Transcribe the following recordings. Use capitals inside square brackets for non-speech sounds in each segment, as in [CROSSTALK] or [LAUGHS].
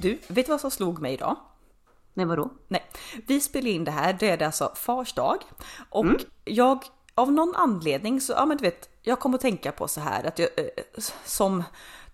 Du, vet du vad som slog mig idag? Nej vadå? Nej, vi spelar in det här, det är alltså fars dag. Och jag, av någon anledning så, ja men du vet, jag kommer att tänka på så här att jag, eh, som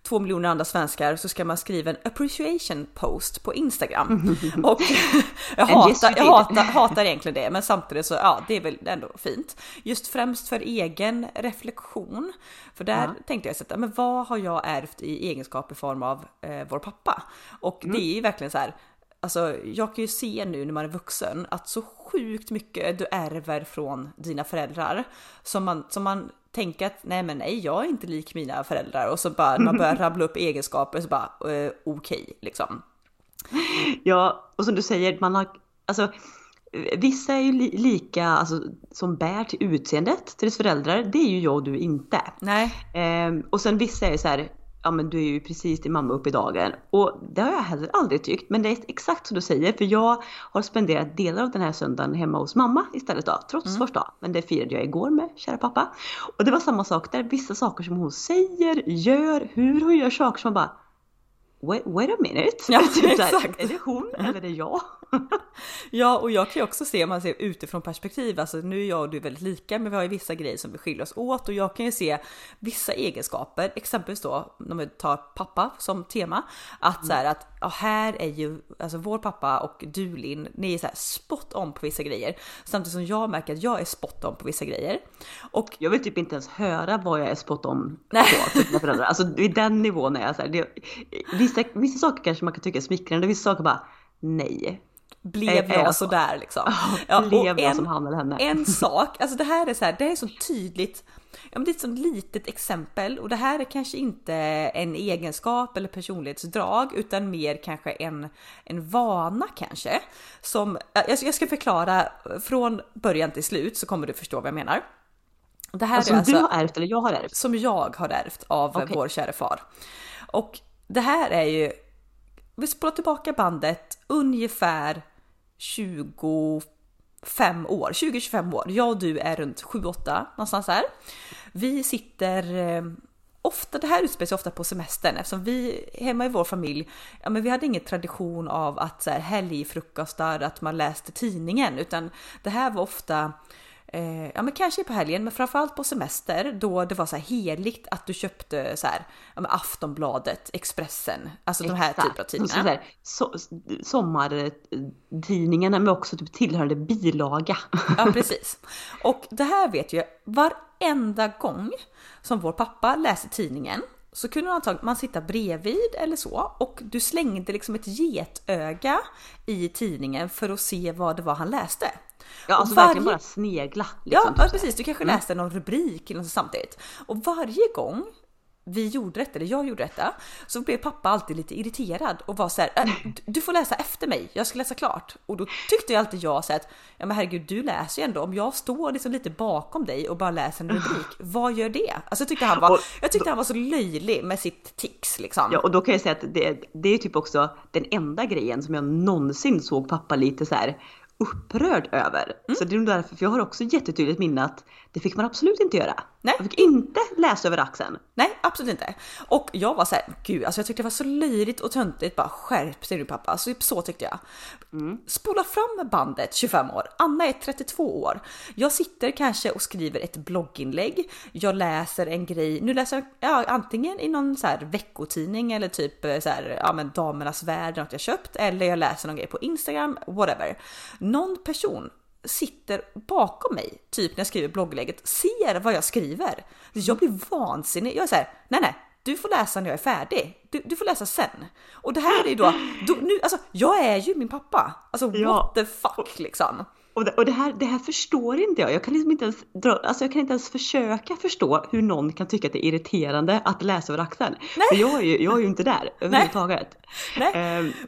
två miljoner andra svenskar så ska man skriva en appreciation post på Instagram. [LAUGHS] Och [LAUGHS] jag, hatar, jag hatar, hatar egentligen det, men samtidigt så ja, det är väl ändå fint. Just främst för egen reflektion. För där tänkte jag sätta, men vad har jag ärvt i egenskap i form av eh, vår pappa? Och det är ju verkligen så här, Alltså jag kan ju se nu när man är vuxen att så sjukt mycket du ärver från dina föräldrar som man, som man tänker att nej men nej jag är inte lik mina föräldrar och så bara man börjar [LAUGHS] rabbla upp egenskaper så bara eh, okej liksom. Ja, och som du säger, man har, alltså vissa är ju li, lika, alltså som bär till utseendet till dess föräldrar, det är ju jag och du inte. Nej, Ehm, och sen vissa är ju så här, ja men du är ju precis din mamma upp i dagen. Och det har jag heller aldrig tyckt, men det är exakt som du säger, för jag har spenderat delar av den här söndagen hemma hos mamma istället då, trots Mm. fars dag. Men det firade jag igår med kära pappa. Och det var samma sak där, vissa saker som hon säger, gör, hur hon gör saker som man bara Wait, wait a minute! Ja, [LAUGHS] Typ exakt. Är det hon eller är det jag? [LAUGHS] Ja, och jag kan ju också se om man ser utifrån perspektiv, alltså nu är jag och du väldigt lika, men vi har ju vissa grejer som vi skiljer oss åt och jag kan ju se vissa egenskaper, exempelvis då om vi tar pappa som tema, att så här att ja, här är ju alltså vår pappa och du Linn, ni är så här spot on på vissa grejer, samtidigt som jag märker att jag är spot on på vissa grejer. Och Jag vill typ inte ens höra vad jag är spot on Nej. på föräldrar. Alltså vid den nivån är jag så här, det, vissa, vissa saker kanske man kan tycka är smickrande, vissa saker bara nej. blev är jag jag sådär liksom. [LAUGHS] Blev och jag som han eller henne? En [LAUGHS] sak, alltså det här är så här, det här är så tydligt. Ja, men det är ett sånt litet exempel och det här är kanske inte en egenskap eller personlighetsdrag utan mer kanske en, en vana kanske. Som, jag ska- jag ska förklara från början till slut så kommer du förstå vad jag menar. Det här Alltså, är som alltså du har ärvt eller jag har ärvt? som jag har ärvt av Okej. vår kära far. Och det här är ju, vi spolar tillbaka bandet ungefär 25 år, 20-25 år. Jag och du är runt 7-8 någonstans här. Vi sitter eh, Ofta, det här utspelar sig ofta på semestern eftersom vi hemma i vår familj, ja men vi hade ingen tradition av att så här, helgfrukostar, att man läste tidningen utan det här var ofta Eh, ja men kanske på helgen men framförallt på semester då det var så här heligt att du köpte så här, ja, men Aftonbladet, Expressen, alltså de här typerna av Exakt. tidningar. Så så här, so, sommartidningarna med också typ tillhörande bilaga. Ja [LAUGHS] precis. Och det här vet jag, varenda gång som vår pappa läste tidningen så kunde man, ta, man sitta bredvid eller så och du slängde liksom ett getöga i tidningen för att se vad det var han läste. Ja alltså varje- verkligen bara snegla. Ja, Liksom, ja typ så här. precis, du kanske läste någon rubrik eller något samtidigt. Och varje gång vi gjorde detta, eller jag gjorde detta, så blev pappa alltid lite irriterad och var så här, äh, du- får läsa efter mig, jag ska läsa klart. Och då tyckte jag alltid jag så här att, ja men herregud du läser ju ändå, om jag står liksom lite bakom dig och bara läser en rubrik, vad gör det? Alltså jag tyckte han var, jag tyckte han var så löjlig med sitt tics liksom. Ja och då kan jag säga att det, det är typ också den enda grejen som jag någonsin såg pappa lite så här upprörd över. Mm. Så det är nog därför, för jag har också jättetydligt minne att det fick man absolut inte göra. Nej. Man fick inte läsa över axeln. Nej, absolut inte. Och jag var så här, gud, alltså jag tyckte det var så löjligt och töntigt. Bara skärp dig nu pappa. Alltså, så tyckte jag. Spola fram bandet 25 år. Anna är 32 år. Jag sitter kanske och skriver ett blogginlägg. Jag läser en grej. Nu läser jag ja, antingen i någon så här veckotidning eller typ eh, så här, ja, men Damernas Värld, något jag köpt. Eller jag läser någon grej på Instagram, whatever. Någon person sitter bakom mig, typ när jag skriver blogglägget, ser vad jag skriver. Jag blir vansinnig. Jag är så här, nej nej, du får läsa när jag är färdig. Du, du får läsa sen. Och det här är ju då, då nu, alltså jag är ju min pappa. Alltså Ja. what the fuck liksom. Och, det, och det, här, det här förstår inte jag. Jag kan liksom inte ens, dra, alltså jag kan inte ens försöka förstå hur någon kan tycka att det är irriterande att läsa över axeln. Nej. För jag är ju, jag är ju inte där [LAUGHS] överhuvudtaget. Nej,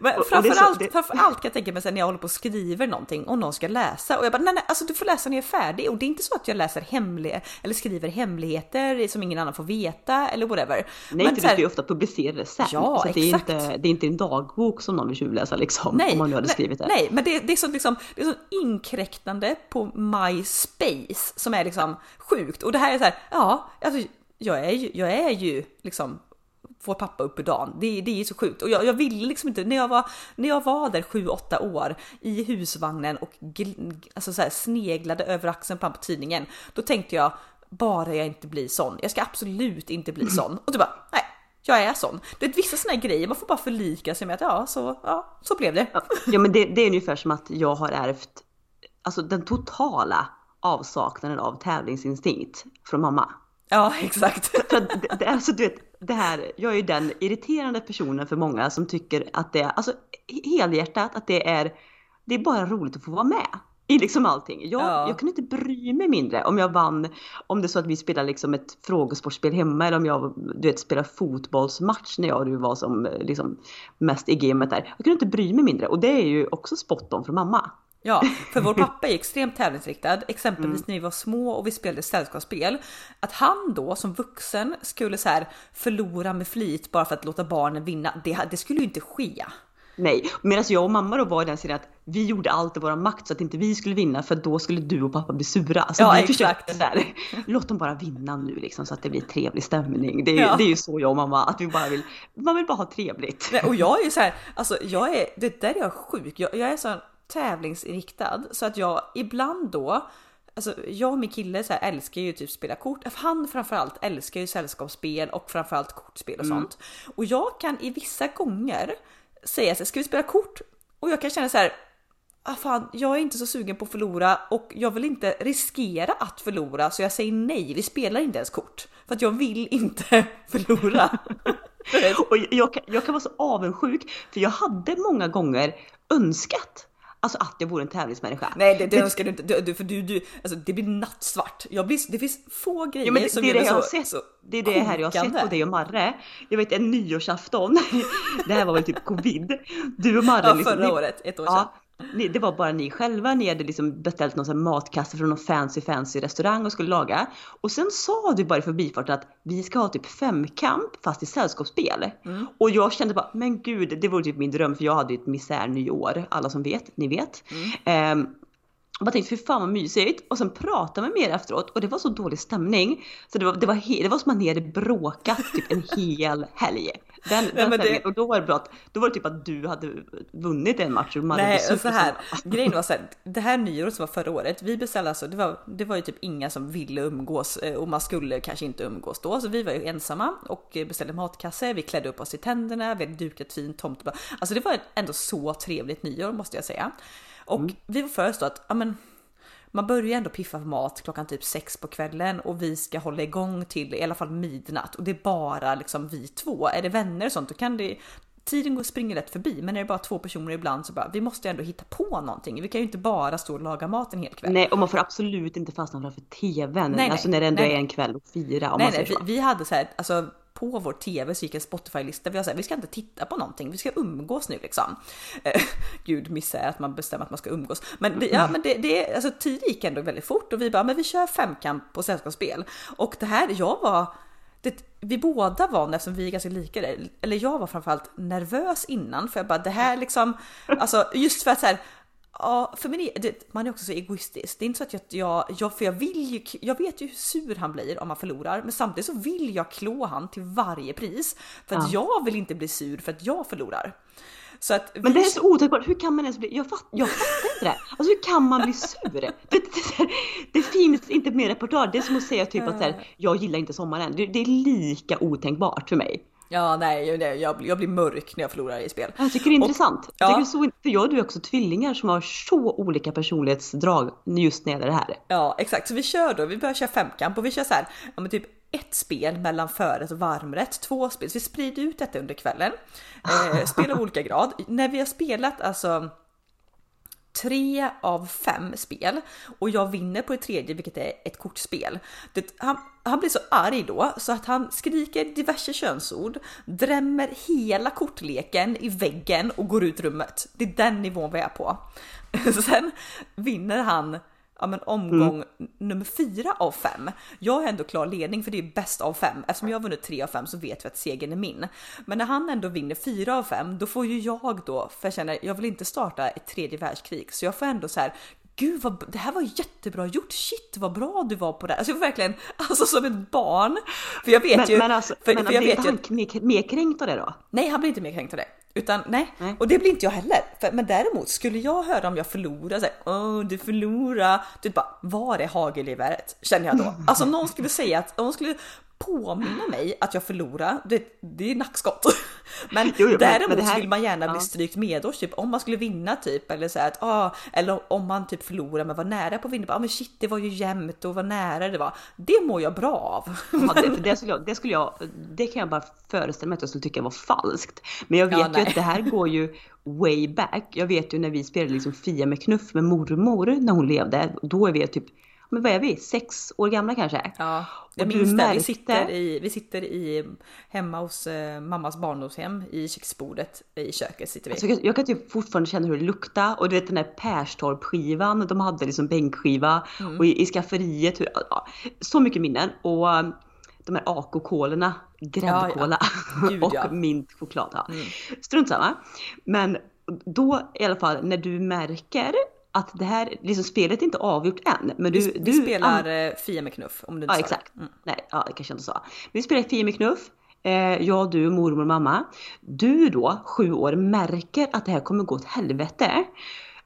och- är så- framförallt, det- framförallt kan jag tänka mig sen när jag håller på och skriver någonting och någon ska läsa och jag bara nej, nej, alltså du får läsa när jag är färdig och det är inte så att jag läser hemliga eller skriver hemligheter som ingen annan får veta eller whatever. Nej, Men inte, så du här- ska ju ofta publicera det sen. Ja, så det, är inte, det är inte en dagbok som någon vill tjuvläsa liksom. om man nu hade nej, skrivit det. Nej, men det, det är så liksom, det är så inkräktande på MySpace som är liksom sjukt. Och det här är så här, ja, alltså jag är ju, jag är ju liksom vår pappa upp ur dagen. Det, det är så sjukt och jag, jag ville liksom inte när jag var när jag var där 7-8 år i husvagnen och alltså så här, sneglade över axeln på på tidningen. Då tänkte jag bara jag inte blir sån. Jag ska absolut inte bli sån och du bara nej. Jag är sån. Det är vissa såna här grejer, man får bara förlika sig med att ja, så, ja, så blev det. Ja, men det, det är ungefär som att jag har ärvt alltså den totala avsaknaden av tävlingsinstinkt från mamma. Ja, [LAUGHS] exakt. För det, det, alltså, du vet, det här, jag är ju den irriterande personen för många som tycker att det är, alltså helhjärtat, att det är, det är bara roligt att få vara med i liksom allting. Jag, ja. jag kunde inte bry mig mindre om jag vann, om det är så att vi spelar liksom ett frågesportspel hemma eller om jag du vet, spelar fotbollsmatch när jag och du var som liksom mest i gamet där. Jag kunde inte bry mig mindre och det är ju också spot on från mamma. Ja, för vår [LAUGHS] pappa är extremt tävlingsriktad, exempelvis mm. när vi var små och vi spelade sällskapsspel. Att han då som vuxen skulle så här förlora med flit bara för att låta barnen vinna, det, det skulle ju inte ske. Nej, medan jag och mamma då var i den sidan att vi gjorde allt i vår makt så att inte vi skulle vinna för då skulle du och pappa bli sura. Alltså, ja, vi exakt. Där, låt dem bara vinna nu liksom så att det blir trevlig stämning. Det är, ja. det är ju så jag och mamma, att vi bara vill, man vill bara ha trevligt. Nej, och jag är ju så här, alltså jag är, det där är jag sjuk. Jag, jag är så tävlingsinriktad så att jag ibland då Alltså jag och min kille så här, älskar ju typ spela kort. Han framförallt älskar ju sällskapsspel och framförallt kortspel och mm. sånt. Och jag kan i vissa gånger säga så här, ska vi spela kort? Och jag kan känna så här, ah fan, jag är inte så sugen på att förlora och jag vill inte riskera att förlora så jag säger nej, vi spelar inte ens kort. För att jag vill inte [LAUGHS] förlora. [LAUGHS] och jag, kan, jag kan vara så avundsjuk för jag hade många gånger önskat Alltså att jag vore en tävlingsmänniska. Nej det, det önskar du inte, du, för du, du, alltså det blir nattsvart. Jag blir, det finns få grejer ja, men det, som det är det jag så, sett, så Det är det här jag har sett på dig och Marre. Jag vet en nyårsafton, [LAUGHS] det här var väl typ covid. Du och Marre. Ja liksom, förra året, ett år sedan. Ja, det var bara ni själva, ni hade liksom beställt någon sån matkasse från någon fancy fancy restaurang och skulle laga. Och sen sa du bara i förbifarten att vi ska ha typ femkamp fast i sällskapsspel. Mm. Och jag kände bara, men gud, det vore typ min dröm för jag hade ju ett misärnyår, alla som vet, ni vet. Mm. Um, och bara tänkte fy fan vad mysigt och sen pratade vi mer efteråt och det var så dålig stämning så det var, det var, det var som att ni hade bråkat typ en [LAUGHS] hel helg. Den, den Nej, det... Och då var det bra då var det typ att du hade vunnit en match och man Nej, hade så här, grejen var så här, [LAUGHS] det här nyåret som var förra året, vi beställde alltså, det var, det var ju typ inga som ville umgås eh, och man skulle kanske inte umgås då, så vi var ju ensamma och beställde matkasse, vi klädde upp oss i tänderna, vi hade dukat fint tomtebloss. Alltså det var ändå så trevligt nyår måste jag säga. Och mm. vi var först då att, ja men man börjar ändå piffa för mat klockan typ sex på kvällen och vi ska hålla igång till i alla fall midnatt och det är bara liksom vi två. Är det vänner och sånt då kan det Tiden går springer rätt förbi, men är det bara två personer ibland så bara vi måste ändå hitta på någonting. Vi kan ju inte bara stå och laga mat en hel kväll. Nej, och man får absolut inte fastna framför tvn. Nej, alltså när det ändå nej. är en kväll och fira. Om nej, man nej, vi, vi, hade så här, alltså på vår tv så gick en Spotify-lista. Vi har vi ska inte titta på någonting, vi ska umgås nu liksom. Eh, [LAUGHS] Gud misär att man bestämmer att man ska umgås. Men, det, ja, men det, det, alltså, tiden gick ändå väldigt fort och vi bara, men vi kör femkamp på sällskapsspel. Och det här, jag var det, vi båda var, eftersom vi är ganska lika, där, eller jag var framförallt nervös innan för jag bara det här liksom, alltså just för att så här, Ja, för min det, man är också så egoistisk. Det är inte så att jag, jag, jag, för jag vill ju, jag vet ju hur sur han blir om han förlorar, men samtidigt så vill jag klå han till varje pris för att ja. jag vill inte bli sur för att jag förlorar. Så att men det är så otänkbart, hur kan man ens bli, jag, fatt, jag fattar inte det. Alltså hur kan man bli sur? [LAUGHS] Det, det, det, det finns inte mer repertoar, det är som att säga typ att så här, jag gillar inte sommaren. Det, det är lika otänkbart för mig. Ja, nej, jag, jag blir mörk när jag förlorar i spel. Jag tycker det är intressant. Jag tycker så, för jag och du är också tvillingar som har så olika personlighetsdrag just när det gäller det här. Ja, exakt. Så vi kör då, vi börjar köra femkamp och vi kör så här, ja men typ ett spel mellan förrätt och varmrätt, två spel. Så vi sprider ut detta under kvällen. Eh, spel av [LAUGHS] olika grad. När vi har spelat alltså tre av fem spel och jag vinner på det tredje, vilket är ett kortspel. Det, han, han blir så arg då så att han skriker diverse könsord, drämmer hela kortleken i väggen och går ut rummet. Det är den nivån vi är på. [LAUGHS] Sen vinner han ja, men omgång mm. nummer fyra av fem. Jag har ändå klar ledning för det är bäst av fem. Eftersom jag har vunnit tre av fem så vet vi att segern är min. Men när han ändå vinner fyra av fem, då får ju jag då, för jag känner jag vill inte starta ett tredje världskrig, så jag får ändå så här gud vad, det här var jättebra gjort, shit vad bra du var på det. Alltså jag var verkligen, alltså som ett barn. För jag vet Men, ju. men alltså, för, men för jag vet inte ju, han mer, mer kränkt av det då? nej han blir inte mer kränkt av det. Utan nej, Nej. och det blir inte jag heller. För, men däremot skulle jag höra om jag förlorar, såhär, åh du förlorar. Du bara, var är hagelgeväret? Känner jag då. [LAUGHS] Alltså om någon skulle säga att, om någon skulle påminna mig att jag förlorar, det, det är nackskott. [LAUGHS] Men Jo, jo, men- däremot men det här- vill man gärna bli ja. strykt medhårs, typ om man skulle vinna typ eller så här att ah, eller om man typ förlorar men var nära på att vinna, ah, men shit det var ju jämnt och vad nära det var. Det mår jag bra av. Ja, det, [LAUGHS] det, skulle jag, det skulle jag, det kan jag bara föreställa mig att jag skulle tycka var falskt. Men jag vet Ja, ju att det här går ju way back. Jag vet ju när vi spelade liksom Fia med knuff med mormor när hon levde. Då är vi typ, men vad är vi, sex år gamla kanske? Ja, jag Och minns det. Vi sitter, i, vi sitter i hemma hos eh, mammas barndomshem i köksbordet i köket sitter vi. Alltså jag, jag kan typ fortfarande känna hur det luktar och du vet den där Perstorp-skivan, de hade liksom bänkskiva Mm. och i, i skafferiet, hur, ja, så mycket minnen. Och um, de här AK-kolorna, gräddkola [LAUGHS] och ja. Mm. mintchoklad. Ja. Strunt samma. Men då i alla fall när du märker att det här, liksom spelet är inte avgjort än. Men du, vi, vi du spelar eh, Fia med knuff om du inte Ja exakt. Nej, ja det kanske jag inte sa. Vi spelar Fia med knuff. Eh, jag, du, mormor mamma. Du då, sju år, märker att det här kommer gå åt helvete.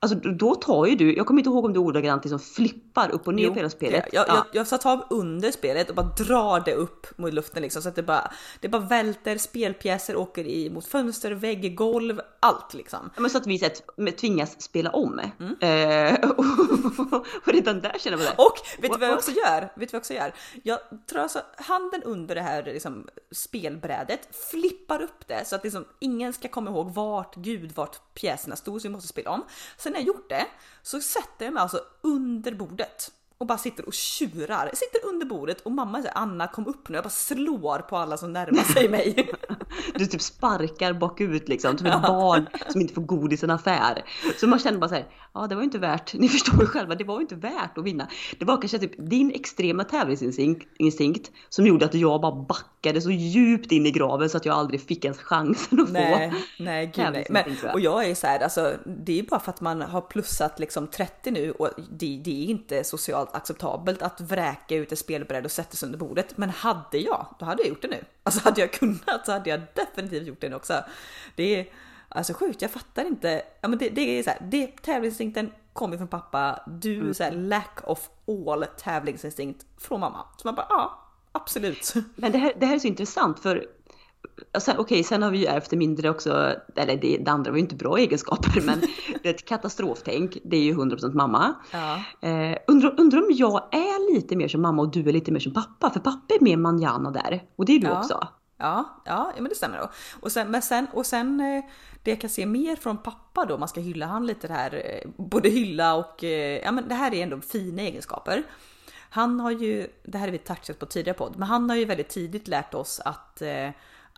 Alltså då tar ju du, jag kommer inte ihåg om du ordagrant liksom flippar upp och ner på hela spelet. Jag, jag, Ja. jag tar tag under spelet och bara drar det upp mot luften liksom så att det bara, det bara välter, spelpjäser åker i mot fönster, vägg, golv, allt liksom. Ja, Men så att vi men tvingas spela om. Mm. Eh, och, [LAUGHS] och redan där känner jag bara Och vet du vad jag också gör? Vet du vad jag också gör? Jag drar alltså handen under det här liksom, spelbrädet, flippar upp det så att liksom, ingen ska komma ihåg vart, gud vart pjäserna stod så vi måste spela om. Sen när jag gjort det så sätter jag mig alltså under bordet och bara sitter och tjurar. Jag sitter under bordet och mamma säger Anna kom upp nu. Jag bara slår på alla som närmar sig mig. [LAUGHS] Du typ sparkar bakut liksom, som ett barn som inte får godis i en affär. Så man känner bara så här, ja det var ju inte värt, ni förstår ju själva, det var ju inte värt att vinna. Det var kanske typ din extrema tävlingsinstinkt instinkt som gjorde att jag bara backade så djupt in i graven så att jag aldrig fick ens chansen att nej, få. nej, gud nej. tävlingsinstinkt, Men, tror jag. och jag är så här, alltså, det är bara för att man har plussat liksom 30 nu och det, det är inte socialt acceptabelt att vräka ut ett spelbräde och sätta sig under bordet. Men hade jag, då hade jag gjort det nu. Alltså hade jag kunnat så hade jag definitivt gjort det nu också. Det är alltså sjukt, jag fattar inte. Ja, men det, det är så här, det, tävlingsinstinkten kommer från pappa. Du Mm. så här, lack of all tävlingsinstinkt från mamma. Så man bara ja, absolut. Men det här, det här är så intressant för Okej, sen har vi ju ärvt det mindre också, eller det, det andra var ju inte bra egenskaper, men det är ett katastroftänk, det är ju 100% mamma. Ja. Eh, undrar, undrar om jag är lite mer som mamma och du är lite mer som pappa, för pappa är mer manjana där. Och det är du Ja. också. Ja, ja, men det stämmer då. Och sen, men sen, och sen eh, det jag kan se mer från pappa då, man ska hylla han lite det här, eh, både hylla och, eh, ja men det här är ändå fina egenskaper. Han har ju, det här har vi touchat på tidigare podd, men han har ju väldigt tidigt lärt oss att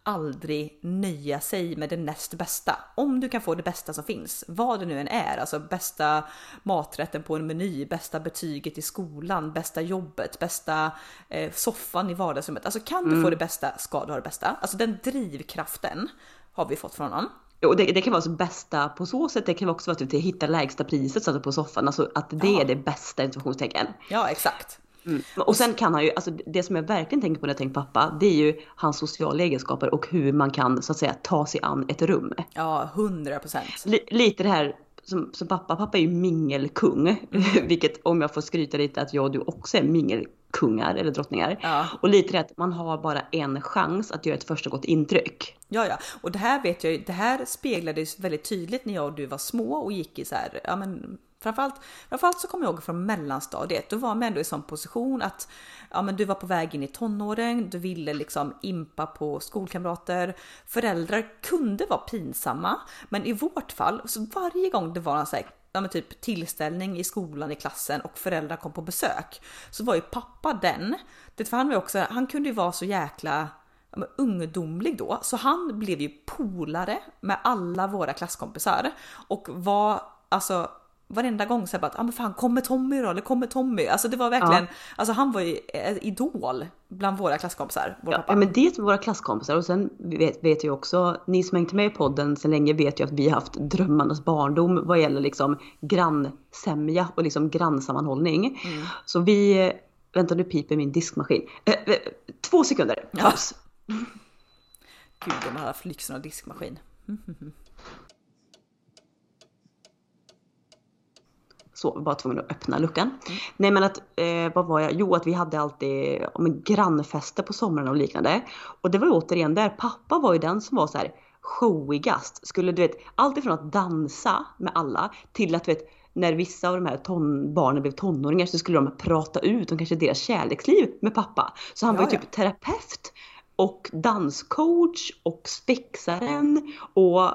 aldrig nöja sig med det näst bästa. Om du kan få det bästa som finns, vad det nu än är, alltså bästa maträtten på en meny, bästa betyget i skolan, bästa jobbet, bästa eh, soffan i vardagsrummet. Alltså kan du få det bästa ska du ha det bästa. Alltså den drivkraften har vi fått från honom. Och det, det kan vara så bästa på så sätt, det kan också vara att hitta lägsta priset satt på soffan, alltså att det Ja. är det bästa informationstecken. Ja, exakt. Och sen kan han ju, alltså det som jag verkligen tänker på när jag tänker pappa, det är ju hans sociala egenskaper och hur man kan så att säga ta sig an ett rum. Ja, 100 procent. Li- lite det här som, som pappa, pappa är ju mingelkung, [LAUGHS] vilket om jag får skryta lite att jag och du också är mingelkungar eller drottningar. Ja. Och lite det att man har bara en chans att göra ett första gott intryck. Ja, ja, och det här vet jag ju. Det här speglades väldigt tydligt när jag och du var små och gick i så här, ja men framförallt, framförallt så kommer jag ihåg från mellanstadiet. Då var man ändå i sån position att ja, men du var på väg in i tonåren. Du ville liksom impa på skolkamrater. Föräldrar kunde vara pinsamma, men i vårt fall så varje gång det var en så här, ja, men typ tillställning i skolan i klassen och föräldrar kom på besök så var ju pappa den. Det var han var också, han kunde ju vara så jäkla ja, men ungdomlig då, så han blev ju polare med alla våra klasskompisar och var alltså varenda gång så här bara att ah, men fan kommer Tommy då? Eller kommer Tommy? Alltså det var verkligen, alltså han var ju eh, idol bland våra klasskompisar. Vår Ja, pappa. ja, men det är våra klasskompisar och sen vet, vet jag också, ni som hängt med i podden sen länge vet ju att vi har haft drömmarnas barndom vad gäller liksom grannsämja och liksom grannsammanhållning. Så vi, vänta nu piper min diskmaskin. Eh, eh, två sekunder, paus. Gud, de haft lyxen av diskmaskin. [LAUGHS] Så, vi bara tvungna att öppna luckan. Nej men att, eh, vad var jag? Jo att vi hade alltid om en grannfester på somrarna och liknande. Och det var återigen där, pappa var ju den som var så här showigast. Skulle du vet, allt ifrån att dansa med alla till att du vet, när vissa av de här ton, barnen blev tonåringar så skulle de prata ut om kanske deras kärleksliv med pappa. Så han Ja, var ju ja. typ terapeut och danscoach och spexaren och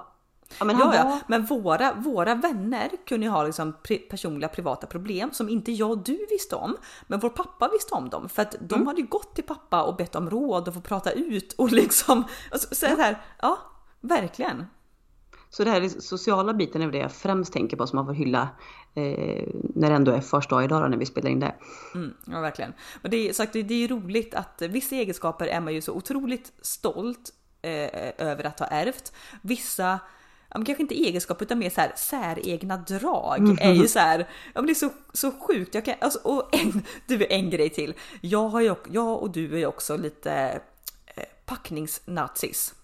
Ja men Ja, ja, men våra, våra vänner kunde ju ha liksom personliga privata problem som inte jag och du visste om. Men vår pappa visste om dem för att de Mm. hade ju gått till pappa och bett om råd och få prata ut och [LAUGHS] liksom alltså, så här, ja, verkligen. Så det här är sociala biten är det jag främst tänker på som man får hylla eh, när det ändå är första dag idag då, när vi spelar in det. Mm, ja, verkligen. Men det är, sagt, det är roligt att vissa egenskaper är man ju så otroligt stolt eh, över att ha ärvt. Vissa Ja, men kanske inte egenskaper utan mer så här säregna drag mm. är ju så här. Ja, men det är så, så sjukt. Jag kan, alltså, och en, du är en grej till. Jag, har ju, jag och du är ju också lite eh, packningsnazis.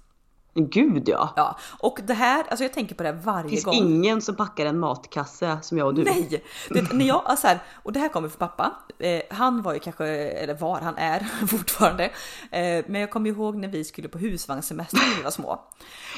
Gud ja! Ja, och det här, alltså jag tänker på det här varje Det finns gång. ingen som packar en matkasse som jag och du. Nej! Du vet, när jag, alltså här, och det här kommer från pappa. Eh, han var ju kanske, eller var, han är [LAUGHS] fortfarande. Eh, men jag kommer ihåg när vi skulle på husvagnssemester när vi var små.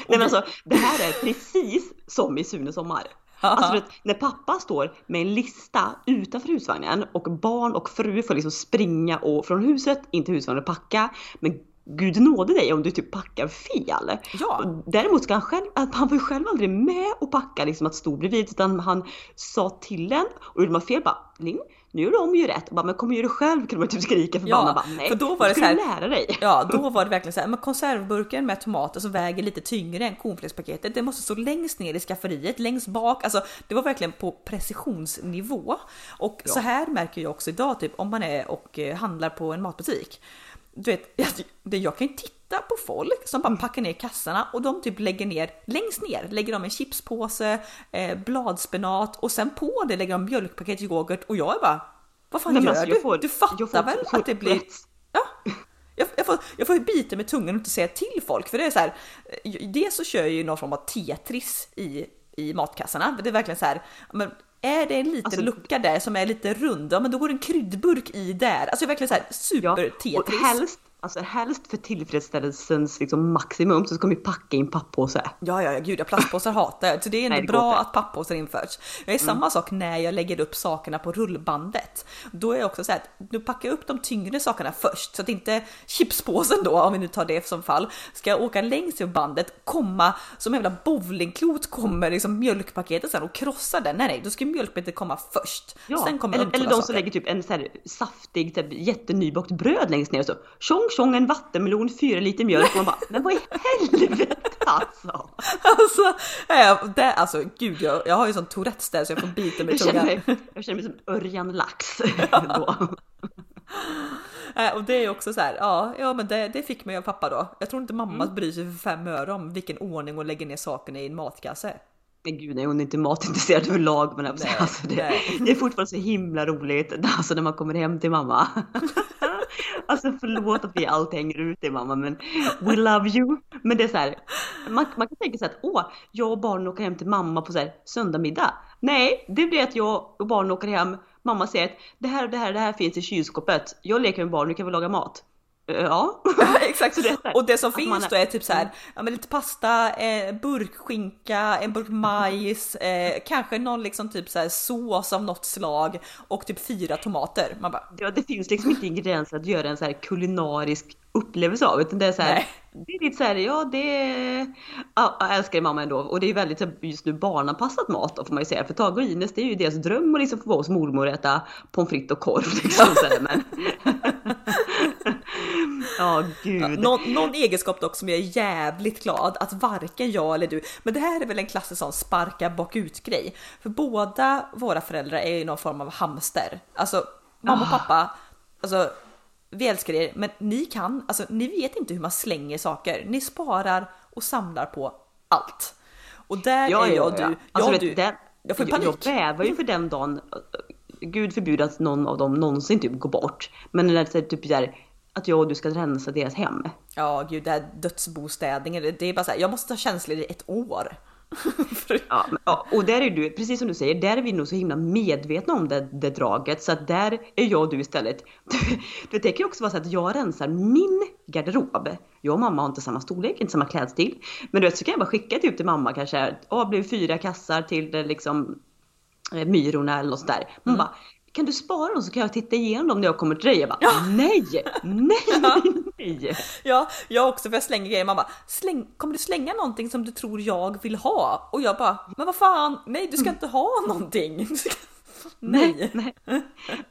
Nej men alltså det här är precis som i Sune sommar. Alltså vet, när pappa står med en lista utanför husvagnen och barn och fru får liksom springa och från huset in till husvagnen och packa. Men Gud nåde dig om du typ packar fel. Ja. Däremot ska han själv, han var ju själv aldrig med och packa liksom att stå bredvid utan han sa till en och gjorde man fel bara Linn, nu gör du om ju rätt. Och bara, men kom och gör det själv kunde man typ skrika förbannat. Ja, bara, Nej, för då var det så här- lära dig. Ja, då var det verkligen så här, men konservburken med tomater som väger lite tyngre än cornflakespaketet, det måste stå längst ner i skafferiet, längst bak. Alltså, det var verkligen på precisionsnivå. Och så här märker jag också idag, typ om man är och eh, handlar på en matbutik. Du vet, jag, det- jag kan ju titta på folk som bara packar ner kassarna och de typ lägger ner längst ner, lägger de en chipspåse, eh, bladspenat och sen på det lägger de mjölkpaket, yoghurt och jag är bara, vad fan Nej, gör alltså, du? får- du fattar får väl att det blir Ja, jag, jag, får, jag får bita med tungan och inte säga till folk för det är så här. eh, Dels så kör jag ju någon form av Tetris i, i matkassarna. Det är verkligen så här. Men är det en liten Alltså- lucka där som är lite rund, ja men då går en kryddburk i där. Alltså verkligen så här Ja, super Tetris. helst, alltså helst för tillfredsställelsens liksom maximum så ska man ju packa i en pappåse. Ja, ja, ja, gud, jag plastpåsar hatar jag. Så det är ändå Nej, det bra inte. Mm. att pappåsar införts. Jag är samma sak när jag lägger upp sakerna på rullbandet. Då är jag också så här, att nu packar jag upp de tyngre sakerna först så att inte chipspåsen då, om vi nu tar det som fall, ska åka längst i bandet, komma som en jävla bowlingklot kommer liksom mjölkpaketet sen och krossar den. Nej, nej, då ska mjölkpaketet komma först. Ja, sen kommer eller, eller de som lägger typ en så här saftig, typ, jättenybakt bröd längst ner och så tjong tjong en vattenmelon, fyra liter mjölk och man bara men vad i helvete alltså. Alltså, äh, det, alltså gud, jag, jag har ju sån Tourettes där så jag får bita Jag känner tungan. mig, jag känner mig som Örjan Lax [LAUGHS] [LAUGHS] då. Äh, och det är också så här, ja, ja men det, det fick mig av pappa då. Jag tror inte mamma Mm. bryr sig för fem öre om vilken ordning hon lägger ner sakerna i en matkasse. Men gud nej hon är inte matintresserad överlag men alltså, Nej, alltså det, det är fortfarande så himla roligt alltså när man kommer hem till mamma. [LAUGHS] Alltså förlåt att vi alltid hänger ut dig mamma men we love you. Men det är så här, man, man kan tänka sig att åh, jag och barnen åker hem till mamma på så här söndagmiddag. Nej, det blir att jag och barnen åker hem, mamma säger att det här och det här, det här finns i kylskåpet. Jag leker med barnen, nu kan vi laga mat. [LAUGHS] Ja. Exakt, det och det som finns är- då är typ så här, ja, men lite pasta, eh, burkskinka, en burk majs, eh, kanske någon liksom typ så här sås av något slag och typ fyra tomater. Man bara, Ja, det finns liksom inte ingredienser att göra en så här kulinarisk upplevelse av utan det är så här, Nej. det är lite så här, ja det ja, jag älskar mamma ändå och det är väldigt just nu barnanpassat mat då får man ju säga för Tage och Ines det är ju deras dröm att liksom få vara hos mormor och äta pommes frites och korv liksom. så här, men... [LAUGHS] [LAUGHS] ja gud. Någon, någon egenskap dock som jag är jävligt glad att varken jag eller du, men det här är väl en klassisk sån sparka bakut grej. För båda våra föräldrar är ju någon form av hamster. Alltså mamma och pappa, alltså vi älskar er, men ni kan, alltså ni vet inte hur man slänger saker. Ni sparar och samlar på allt. Och där är jag och du, jag Alltså, och vet, du, den, jag får jag, panik. jag bävar ju för den dagen, gud förbjude att någon av dem någonsin typ går bort. Men när det är typ där, att jag och du ska rensa deras hem. Ja gud, det här dödsbostädningen, det är bara så här, jag måste ha känslor i ett år. [LAUGHS] Ja, men, ja, och där är du, precis som du säger, där är vi nog så himla medvetna om det, det draget. Så att där är jag och du istället. [LAUGHS] Det kan ju också vara så att jag rensar min garderob. Jag och mamma har inte samma storlek, inte samma klädstil. Men du vet så kan jag bara skicka typ till mamma kanske, åh det blev fyra kassar till det liksom myrorna eller något sånt där. Man bara, kan du spara dem så kan jag titta igenom dem när jag kommer till dig? Jag bara, nej, nej, [LAUGHS] nej. Ja, jag också för jag slänger grejer. Mamma, släng, kommer du slänga någonting som du tror jag vill ha? Och jag bara, men vad fan, nej du ska inte ha någonting. [LAUGHS] Ska... Nej. nej.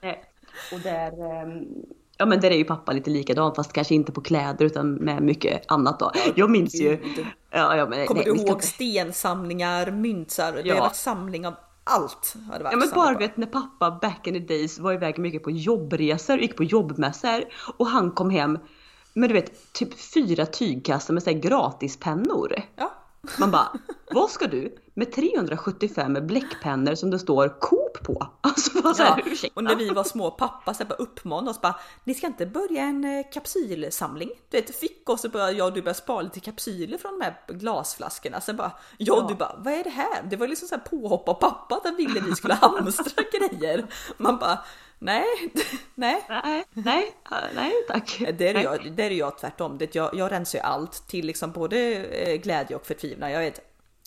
nej. Och där, ehm, ja men där är ju pappa lite likadan fast kanske inte på kläder utan med mycket annat då. Jag minns ju. Ja, ja, men, Kommer nej, du ska ihåg inte- stensamlingar, myntsar? Det Ja. har varit samling av allt. Har det varit Ja men bara vet när pappa back in the days var iväg mycket på jobbresor, gick på jobbmässor och han kom hem med du vet typ fyra tygkassar med så här gratispennor. Ja. Man bara, vad ska du med 375 bläckpennor som det står Coop på? Alltså så Ja, ursäkta. och när vi var små, pappa så bara uppmanade oss bara, ni ska inte börja en eh, kapsylsamling. Du vet, fick oss och började jag och du började spara lite kapsyler från de här glasflaskorna. Sen bara, jag och du bara, vad är det här? Det var liksom så här påhopp av pappa att han ville vi skulle hamstra [LAUGHS] grejer. Man bara, [LAUGHS] nej, nej. Nej, nej, nej tack. Där är, jag, där är jag tvärtom. Det, jag, jag rensar ju allt till liksom både eh, glädje och förtvivlan. Jag vet,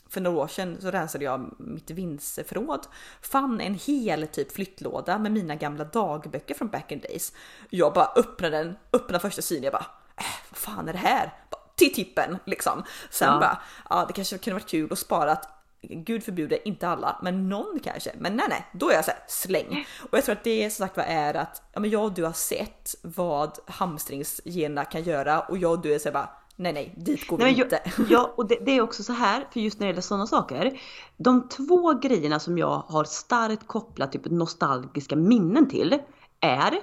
för några år sedan så rensade jag mitt vindsförråd. Fann en hel typ flyttlåda med mina gamla dagböcker från back in days. Jag bara öppnade den, öppnade första sidan. Jag bara, äh, vad fan är det här? Bara, Till tippen liksom. Sen Ja. bara, ja det kanske kunde varit kul att spara Gud förbjude, inte alla, men någon kanske. Men nej, nej, då är jag så här, släng. Och jag tror att det som sagt var är att ja, men jag och du har sett vad hamstringsgenerna kan göra och jag och du är så här bara, nej, nej, dit går vi Nej, men inte. jag, [LAUGHS] ja, och det, det är också så här, för just när det gäller sådana saker. De två grejerna som jag har starkt kopplat typ nostalgiska minnen till är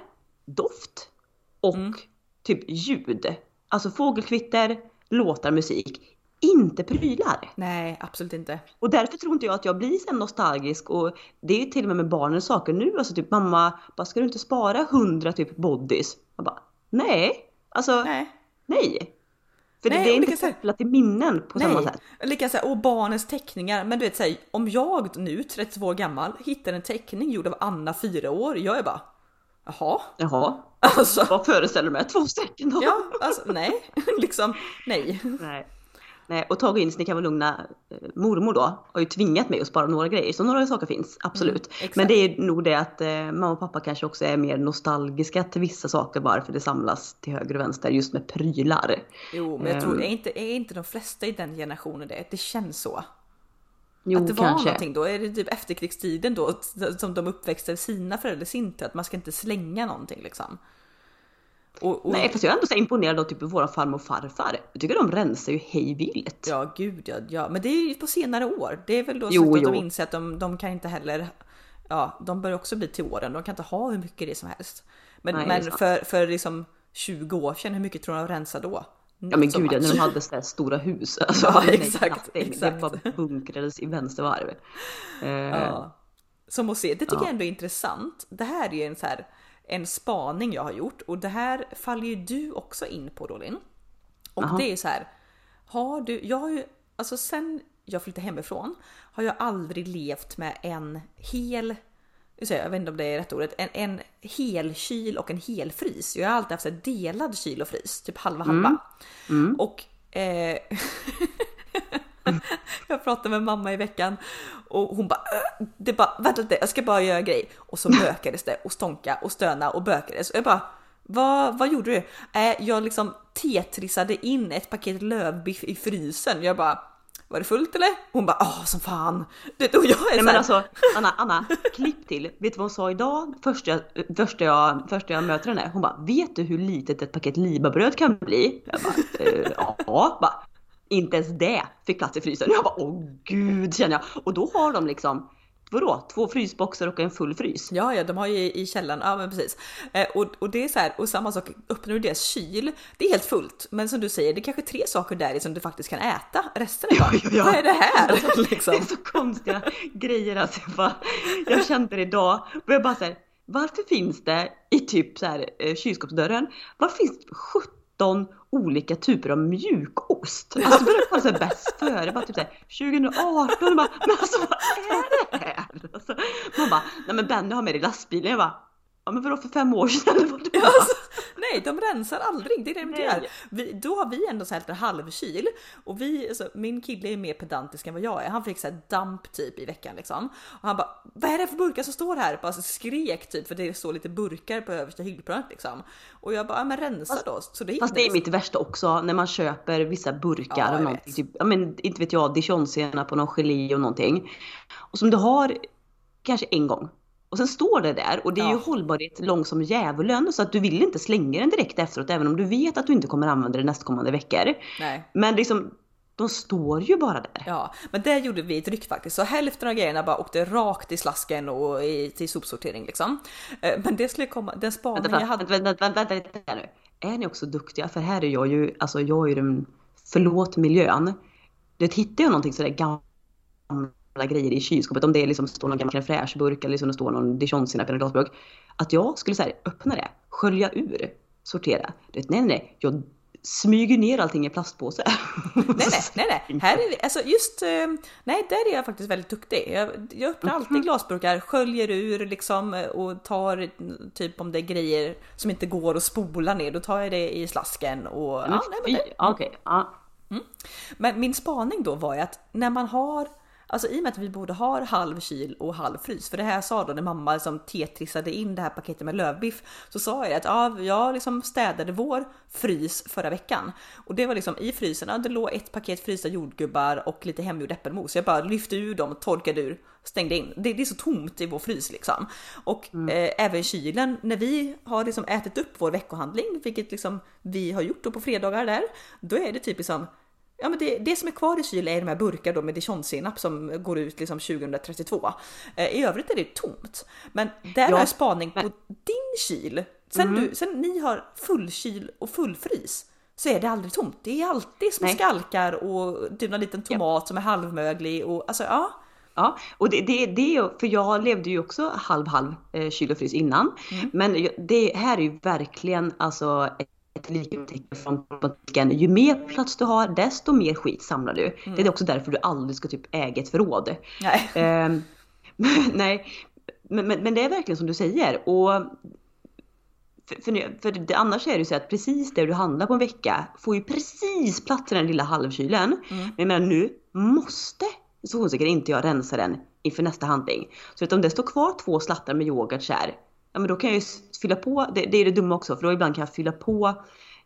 doft och Mm. typ ljud. Alltså fågelkvitter, låtar, musik. Inte prylar. Nej, absolut inte. Och därför tror inte jag att jag blir så här nostalgisk och det är ju till och med med barnens saker nu. Alltså typ mamma, bara, ska du inte spara hundra typ bodys? Jag bara, nej. Alltså, nej. Nej. För Nej, det, det är inte så här- kopplat till minnen på samma Nej, sätt. lika såhär, och barnens teckningar. Men du vet såhär, om jag nu 32 år gammal hittar en teckning gjord av Anna 4 år, jag är bara, jaha, Jaha, alltså. vad föreställer du mig? Två stycken då? Ja, alltså nej, [LAUGHS] liksom nej. Nej. Nej, och Tage Ines, ni kan vara lugna. Eh, Mormor då har ju tvingat mig att spara några grejer, så några saker finns absolut. Mm. Men det är nog det att eh, mamma och pappa kanske också är mer nostalgiska till vissa saker varför det samlas till höger och vänster just med prylar. Jo, men jag tror, Ehm. är inte, är inte de flesta i den generationen det? Det känns så. Jo, att det var kanske. någonting då, är det typ efterkrigstiden då som de uppväxte sina föräldrar sin till att man ska inte slänga någonting liksom. Och, och, Nej, fast jag är ändå så imponerad av typ våra farmor och farfar. Jag tycker de rensar ju hej vilt. Ja, gud ja, ja. Men det är ju på senare år. Det är väl då Jo, att de jo. inser att de, de kan inte heller, ja, de börjar också bli till åren. De kan inte ha hur mycket det är som helst. Men, Nej, det men för, för liksom 20 år sedan, hur mycket tror du de rensar då? Ja men gud ja, när de hade sådär stora hus. [LAUGHS] Alltså, Ja, exakt, nothing. exakt. Det bara bunkrades i vänstervarv. Eh, Ja. Som att se, det tycker Ja. jag ändå är intressant. Det här är ju en, så här, en spaning jag har gjort och det här faller ju du också in på Rolin. Och Jaha. det är så här, har du, jag har ju, alltså sen jag flyttade hemifrån har jag aldrig levt med en hel, jag vet inte om det är rätt ordet, en, en hel kyl och en hel frys. Jag har alltid haft så delad kyl och frys, typ halva halva. Och eh, [LAUGHS] [LAUGHS] jag pratade med mamma i veckan och hon bara, "Äh, det bara vänta lite, jag ska bara göra en grej. Och så bökades det och stånka och stöna och bökades. Och jag bara, Vad, vad gjorde du? Äh, jag liksom tetrissade in ett paket lövbiff i frysen. Jag bara, var det fullt eller? Hon bara, åh som fan. Det, och jag är Nej så men här, alltså Anna, Anna, klipp till. Vet du vad hon sa idag? Första jag, första jag, första jag möter henne. Hon bara, vet du hur litet ett paket libabröd kan bli? Jag bara, eh, ja. Bara, inte ens det fick plats i frysen. Jag bara, åh gud känner jag. Och då har de liksom, vadå? Två frysboxar och en full frys. Ja, ja, de har ju i källaren. Ja, men precis. Eh, och, och det är så här, och samma sak, öppnar du deras kyl, det är helt fullt. Men som du säger, det är kanske tre saker där i som du faktiskt kan äta. Resten är bara, Ja, ja, ja. vad är det här? liksom. [LAUGHS] Det är så konstiga grejer alltså. Jag, bara, jag kände det idag och jag bara så här, varför finns det i typ så här eh, kylskåpsdörren, varför finns det 17 olika typer av mjukost? Alltså började kolla så bäst före, bara typ så här 2018 och bara, men alltså vad är det här? Alltså, man bara, nej men Benny har med det i lastbilen. Jag bara, ja men vadå för fem år sedan? eller vadå? Alltså, nej, de rensar aldrig. Det är det de inte gör. Vi, då har vi ändå så här lite halvkyl och vi, alltså, min kille är mer pedantisk än vad jag är. Han fick så här damp typ i veckan liksom och han bara vad är det för burkar som står här? Bara skrek typ för det står lite burkar på översta hyllplanet liksom och jag bara ja, men rensa då. Så det Fast det är liksom. mitt värsta också när man köper vissa burkar Ja, jag någonting. Typ, ja, men, inte vet jag, dijonsenap på någon gelé och någonting. Och som du har kanske en gång. Och sen står det där och det är ju Ja. hållbarhet lång som djävulen så att du vill inte slänga den direkt efteråt även om du vet att du inte kommer använda det nästkommande veckor. Nej. Men liksom, de står ju bara där. Ja, men där gjorde vi ett ryck faktiskt. Så hälften av grejerna bara åkte rakt i slasken och i, till sopsortering liksom. Eh, Men det skulle komma, den spaning Vänta, jag hade. vänta, vänta, vänta, vänta, nu. Är ni också duktiga? För här är jag ju, alltså jag är ju den, förlåt miljön. Det hittar jag någonting sådär gamla grejer i kylskåpet, om det är liksom står någon gammal crème fraîche-burk eller liksom det står någon dijonsenap i en glasburk. Att jag skulle säga öppna det, skölja ur, sortera. Du vet, nej, nej, jag smyger ner allting i plastpåse. Nej, nej, [LAUGHS] nej. Här är alltså just, eh, nej, där är jag faktiskt väldigt duktig. Jag, jag öppnar alltid glasburkar, sköljer ur liksom eh, och tar eh, typ om det är grejer som inte går att spola ner, då tar jag det i slasken och ja, nej, men, det, Okej, ja. men min spaning då var ju att när man har Alltså i och med att vi både har halv kyl och halv frys, för det här jag sa då när mamma som tetrissade in det här paketet med lövbiff, så sa jag att ja, jag liksom städade vår frys förra veckan och det var liksom i frysen, ja, det låg ett paket frysta jordgubbar och lite hemgjord äppelmos. Jag bara lyfte ur dem, torkade ur, stängde in. Det, det är så tomt i vår frys liksom. Och eh, även kylen, när vi har liksom ätit upp vår veckohandling, vilket liksom vi har gjort då på fredagar där, då är det typ liksom Ja men det, det som är kvar i kylen är de här burkar då med dijonsenap som går ut liksom 2032. Eh, I övrigt är det tomt. Men där Ja, har jag spaning på men- din kyl. Sen, du, sen ni har fullkyl och fullfrys så är det aldrig tomt. Det är alltid små Nej. skalkar och typ någon liten tomat som är halvmöglig och alltså ja. Ja, och det, det, det för jag levde ju också halv halv eh, kyl och frys innan. Men jag- det här är ju verkligen alltså likhetstecken från problematiken. Ju mer plats du har, desto mer skit samlar du. Det är också därför du aldrig ska typ äga ett förråd. Nej. [LAUGHS] Ehm, [LAUGHS] nej, men, men, men det är verkligen som du säger. Och för, för, för det, annars är det ju så att precis det du handlar på en vecka får ju precis plats i den lilla halvkylen. Men jag menar nu måste så hon säkert inte jag rensa den inför nästa handling. Så att om det står kvar två slattar med yoghurt så här, ja men då kan jag ju fylla på, det, det är det dumma också för då ibland kan jag fylla på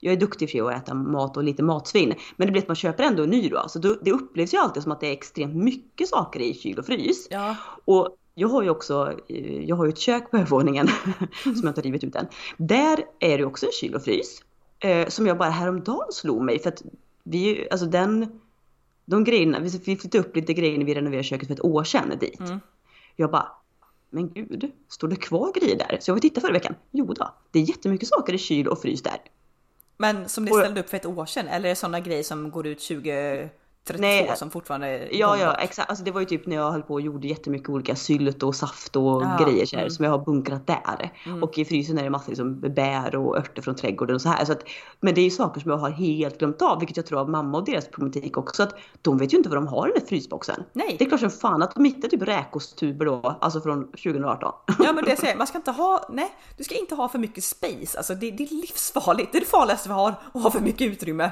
jag är duktig för att äta mat och lite matsvinn. Men det blir att man köper ändå en ny då. Så då, det upplevs ju alltid som att det är extremt mycket saker i kyl och frys. Ja. Och jag har ju också, eh, jag har ju ett kök på övervåningen [LAUGHS] som jag inte har rivit ut än. Där är det också en kyl och frys. Eh, som jag bara häromdagen slog mig för att vi, alltså den, de grejerna, vi vi flyttade upp lite grejer när vi renoverade köket för ett år sedan dit. Mm. Jag bara, men gud, står det kvar grejer där? Så jag var och tittade förra veckan. Jo då, det är jättemycket saker i kyl och frys där. Men som ni ställde upp för ett år sedan eller är det sådana grejer som går ut 2032 Nej. som fortfarande är Ja, ja, exakt. Alltså det var ju typ när jag höll på och gjorde jättemycket olika sylt och saft och Ja, grejer så här, mm. som jag har bunkrat där. Och i frysen är det massor liksom bär och örter från trädgården och så här. Så att, men det är ju saker som jag har helt glömt av, vilket jag tror av mamma och deras problematik också. Att de vet ju inte vad de har i den frysboxen. Nej. Det är klart som fan att de hittar typ räkostuber då, alltså från 2018. Ja men det säger man ska inte ha, nej du ska inte ha för mycket space, alltså det, det är livsfarligt, det är det farligaste vi har, att ha för mycket utrymme.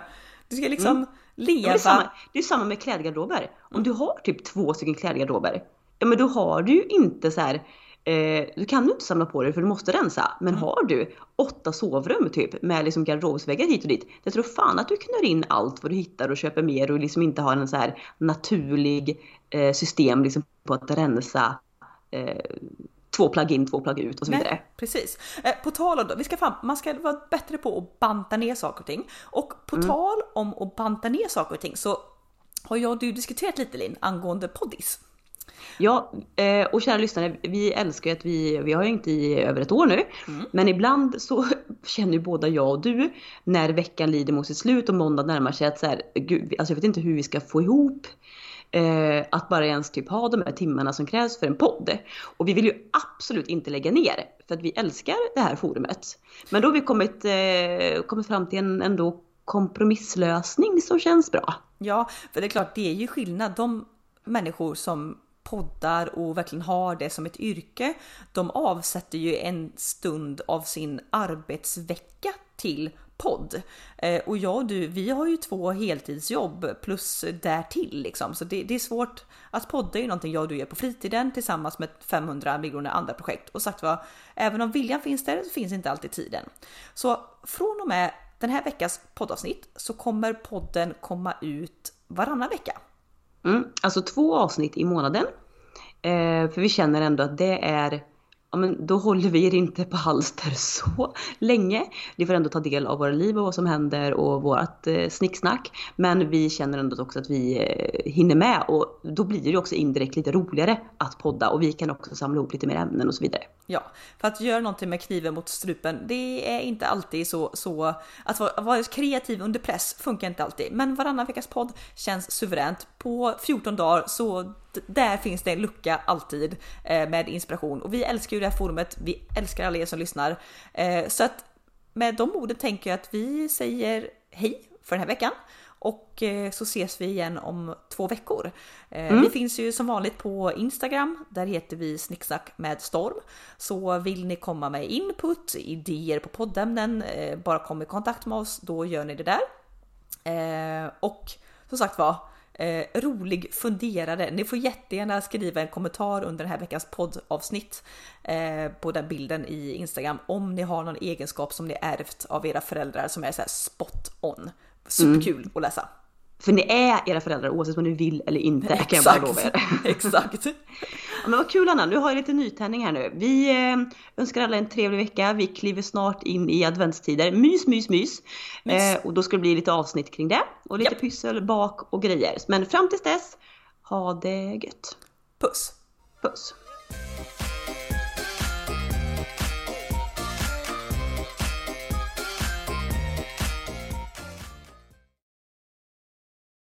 Du ska liksom Ja, leva. det, är samma, det är samma med klädgarderober. Om du har typ två stycken klädgarderober, ja men då har du ju inte så här Eh, du kan ju inte samla på dig för du måste rensa. Men Mm. har du åtta sovrum typ med liksom garderobsväggar hit och dit. Jag tror fan att du knör in allt vad du hittar och köper mer och liksom inte har en så här naturlig eh, system liksom på att rensa eh, två plagg in, två plagg ut och så vidare. Nej, precis. Eh, på tal om vi ska fram, man ska vara bättre på att banta ner saker och ting. Och på tal om att banta ner saker och ting så har jag och du diskuterat lite Linn angående poddis. Ja, eh, och kära lyssnare, vi älskar ju att vi, vi har ju inte i över ett år nu, men ibland så [LAUGHS] känner ju båda jag och du när veckan lider mot sitt slut och måndag närmar sig att så här, gud, alltså jag vet inte hur vi ska få ihop eh, att bara ens typ ha de här timmarna som krävs för en podd. Och vi vill ju absolut inte lägga ner för att vi älskar det här forumet. Men då har vi kommit, eh, kommit fram till en ändå kompromisslösning som känns bra. Ja, för det är klart, det är ju skillnad. De människor som poddar och verkligen har det som ett yrke, de avsätter ju en stund av sin arbetsvecka till podd. Eh, och jag och du, vi har ju två heltidsjobb plus därtill liksom, så det, det är svårt. Att podda är ju någonting jag och du gör på fritiden tillsammans med 500 miljoner andra projekt. Och sagt vad, även om viljan finns där så finns inte alltid tiden. Så från och med den här veckas poddavsnitt så kommer podden komma ut varannan vecka. Mm, alltså två avsnitt i månaden. Eh, för vi känner ändå att det är, ja men då håller vi er inte på halster så länge. Ni får ändå ta del av våra liv och vad som händer och vårt eh, snicksnack. Men vi känner ändå också att vi eh, hinner med och då blir det ju också indirekt lite roligare att podda och vi kan också samla ihop lite mer ämnen och så vidare. Ja, för att göra någonting med kniven mot strupen, det är inte alltid så, så att vara, vara kreativ under press funkar inte alltid. Men varannan veckas podd känns suveränt. På 14 dagar så där finns det en lucka alltid eh, med inspiration och vi älskar ju det här forumet. Vi älskar alla er som lyssnar eh, så att med de orden tänker jag att vi säger hej för den här veckan och eh, så ses vi igen om två veckor. Eh, Vi finns ju som vanligt på Instagram. Där heter vi Snicksnack med storm. Så vill ni komma med input, idéer på poddämnen, eh, bara kom i kontakt med oss, då gör ni det där. Och som sagt var, eh, rolig funderare. Ni får jättegärna skriva en kommentar under den här veckans poddavsnitt eh, på den bilden i Instagram om ni har någon egenskap som ni ärvt av era föräldrar som är så spot on. Superkul att läsa. För ni är era föräldrar oavsett om ni vill eller inte kan jag bara lova er. [LAUGHS] Exakt. Men vad kul Anna, nu har jag lite nytändning här nu. Vi eh, önskar alla en trevlig vecka. Vi kliver snart in i adventstider. Mys, mys, mys. Mys. Eh, och då ska det bli lite avsnitt kring det. Och lite Japp. pyssel, bak och grejer. Men fram tills dess, ha det gött. Puss! Puss!